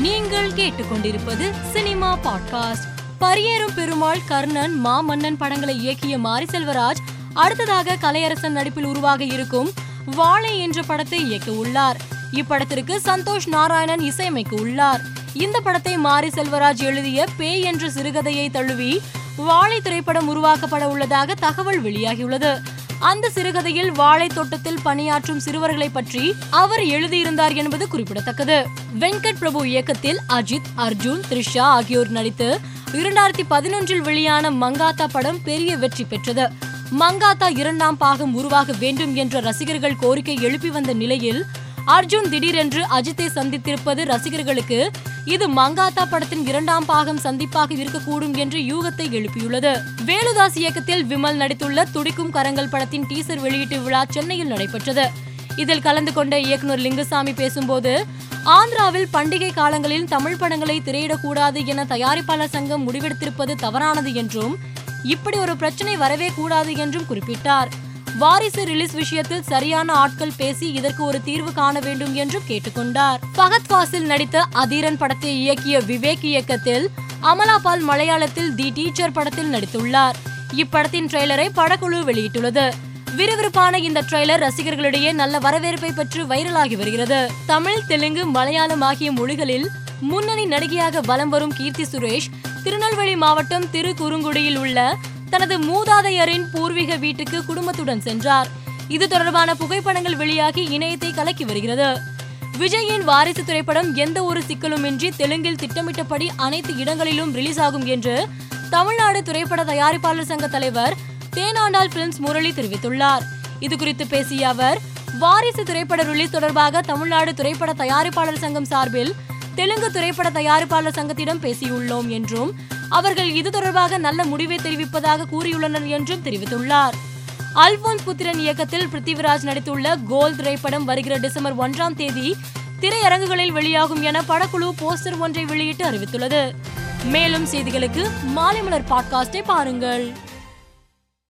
நீங்கள் கேட்டுக்கொண்டிருப்பது cinema podcast. Pariyerum Perumal Karnan Maamannan படங்களை இயக்கிய மாரி செல்வராஜ் அடுத்ததாக கலையரசன் நடிப்பில் உருவாக இருக்கும் வாழை என்ற படத்தை இயக்க உள்ளார். இப்படத்திற்கு சந்தோஷ் நாராயணன் இசையமைக்க உள்ளார். இந்த படத்தை மாரி செல்வராஜ் எழுதிய பேய் என்ற சிறுகதையை தழுவி வாழை திரைப்படம் உருவாக்கப்பட உள்ளதாக தகவல் வெளியாகியுள்ளது. அந்த சிறுகதையில் வாழை தோட்டத்தில் பணியாற்றும் சிறுவர்களை பற்றி அவர் எழுதியிருந்தார் என்பது குறிப்பிடத்தக்கது. வெங்கட் பிரபு இயக்கத்தில் அஜித் அர்ஜுன் த்ரிஷா ஆகியோர் நடித்து இரண்டாயிரத்தி பதினொன்றில் வெளியான மங்காத்தா படம் பெரிய வெற்றி பெற்றது. மங்காத்தா இரண்டாம் பாகம் உருவாக வேண்டும் என்ற ரசிகர்கள் கோரிக்கை எழுப்பி வந்த நிலையில் அர்ஜுன் திடீரென்று அஜித்தை சந்தித்திருப்பது ரசிகர்களுக்கு இது மங்காத்தா படத்தின் இரண்டாம் பாகம் சந்திப்பாக இருக்கக்கூடும் என்று யூகத்தை எழுப்பியுள்ளது. வேலுதாஸ் இயக்கத்தில் விமல் நடித்துள்ள துடிக்கும் கரங்கள் படத்தின் டீசர் வெளியீட்டு விழா சென்னையில் நடைபெற்றது. இதில் கலந்து கொண்ட இயக்குனர் லிங்குசாமி பேசும்போது ஆந்திராவில் பண்டிகை காலங்களில் தமிழ் படங்களை திரையிடக்கூடாது என தயாரிப்பாளர் சங்கம் முடிவெடுத்திருப்பது தவறானது என்றும் இப்படி ஒரு பிரச்சனை வரவே கூடாது என்றும் குறிப்பிட்டார். வாரிசு ரிலீஸ் விஷயத்தில் சரியான ஆட்கள் பேசி இதற்கு ஒரு தீர்வு காண வேண்டும் என்றும் கேட்டுக்கொண்டார். பகத் வாசில் நடித்த அதீரன் படத்தை இயக்கிய விவேக் இயக்கத்தில் அமலா பால் மலையாளத்தில் தி டீச்சர் படத்தில் நடித்துள்ளார். இப்படத்தின் ட்ரெய்லரை படக்குழு வெளியிட்டுள்ளது. விறுவிறுப்பான இந்த ட்ரெய்லர் ரசிகர்களிடையே நல்ல வரவேற்பை பெற்று வைரலாகி வருகிறது. தமிழ் தெலுங்கு மலையாளம் ஆகிய மொழிகளில் முன்னணி நடிகையாக வலம் வரும் கீர்த்தி சுரேஷ் திருநெல்வேலி மாவட்டம் திருக்குறுங்குடியில் உள்ள தனது மூதாதையரின் பூர்வீக வீட்டுக்கு குடும்பத்துடன் சென்றார். இது தொடர்பான புகைப்படங்கள் வெளியாகி இணையத்தை கலக்கி வருகிறது. விஜயின் வாரிசு திரைப்படம் எந்த ஒரு சிக்கலுமின்றி தெலுங்கில் திட்டமிட்டபடி அனைத்து இடங்களிலும் ரிலீஸ் ஆகும் என்று தமிழ்நாடு திரைப்பட தயாரிப்பாளர் சங்க தலைவர் தேனாண்டால் பிலிம்ஸ் முரளி தெரிவித்துள்ளார். இது குறித்து பேசிய அவர் வாரிசு திரைப்பட ரிலீஸ் தொடர்பாக தமிழ்நாடு திரைப்பட தயாரிப்பாளர் சங்கம் சார்பில் தெலுங்கு திரைப்பட தயாரிப்பாளர் சங்கத்திடம் பேசியுள்ளோம் என்றும் அவர்கள் இது தொடர்பாக நல்ல முடிவை தெரிவிப்பதாக கூறியுள்ளனர் என்றும் தெரிவித்துள்ளார். அல்போன்ஸ் புத்திரன் இயக்கத்தில் பிருத்திவிராஜ் நடித்துள்ள கோல் திரைப்படம் வருகிற டிசம்பர் ஒன்றாம் தேதி திரையரங்குகளில் வெளியாகும் என படக்குழு போஸ்டர் ஒன்றை வெளியிட்டு அறிவித்துள்ளது. மேலும் செய்திகளுக்கு மாலை மலர் பாட்காஸ்டை பாருங்கள்.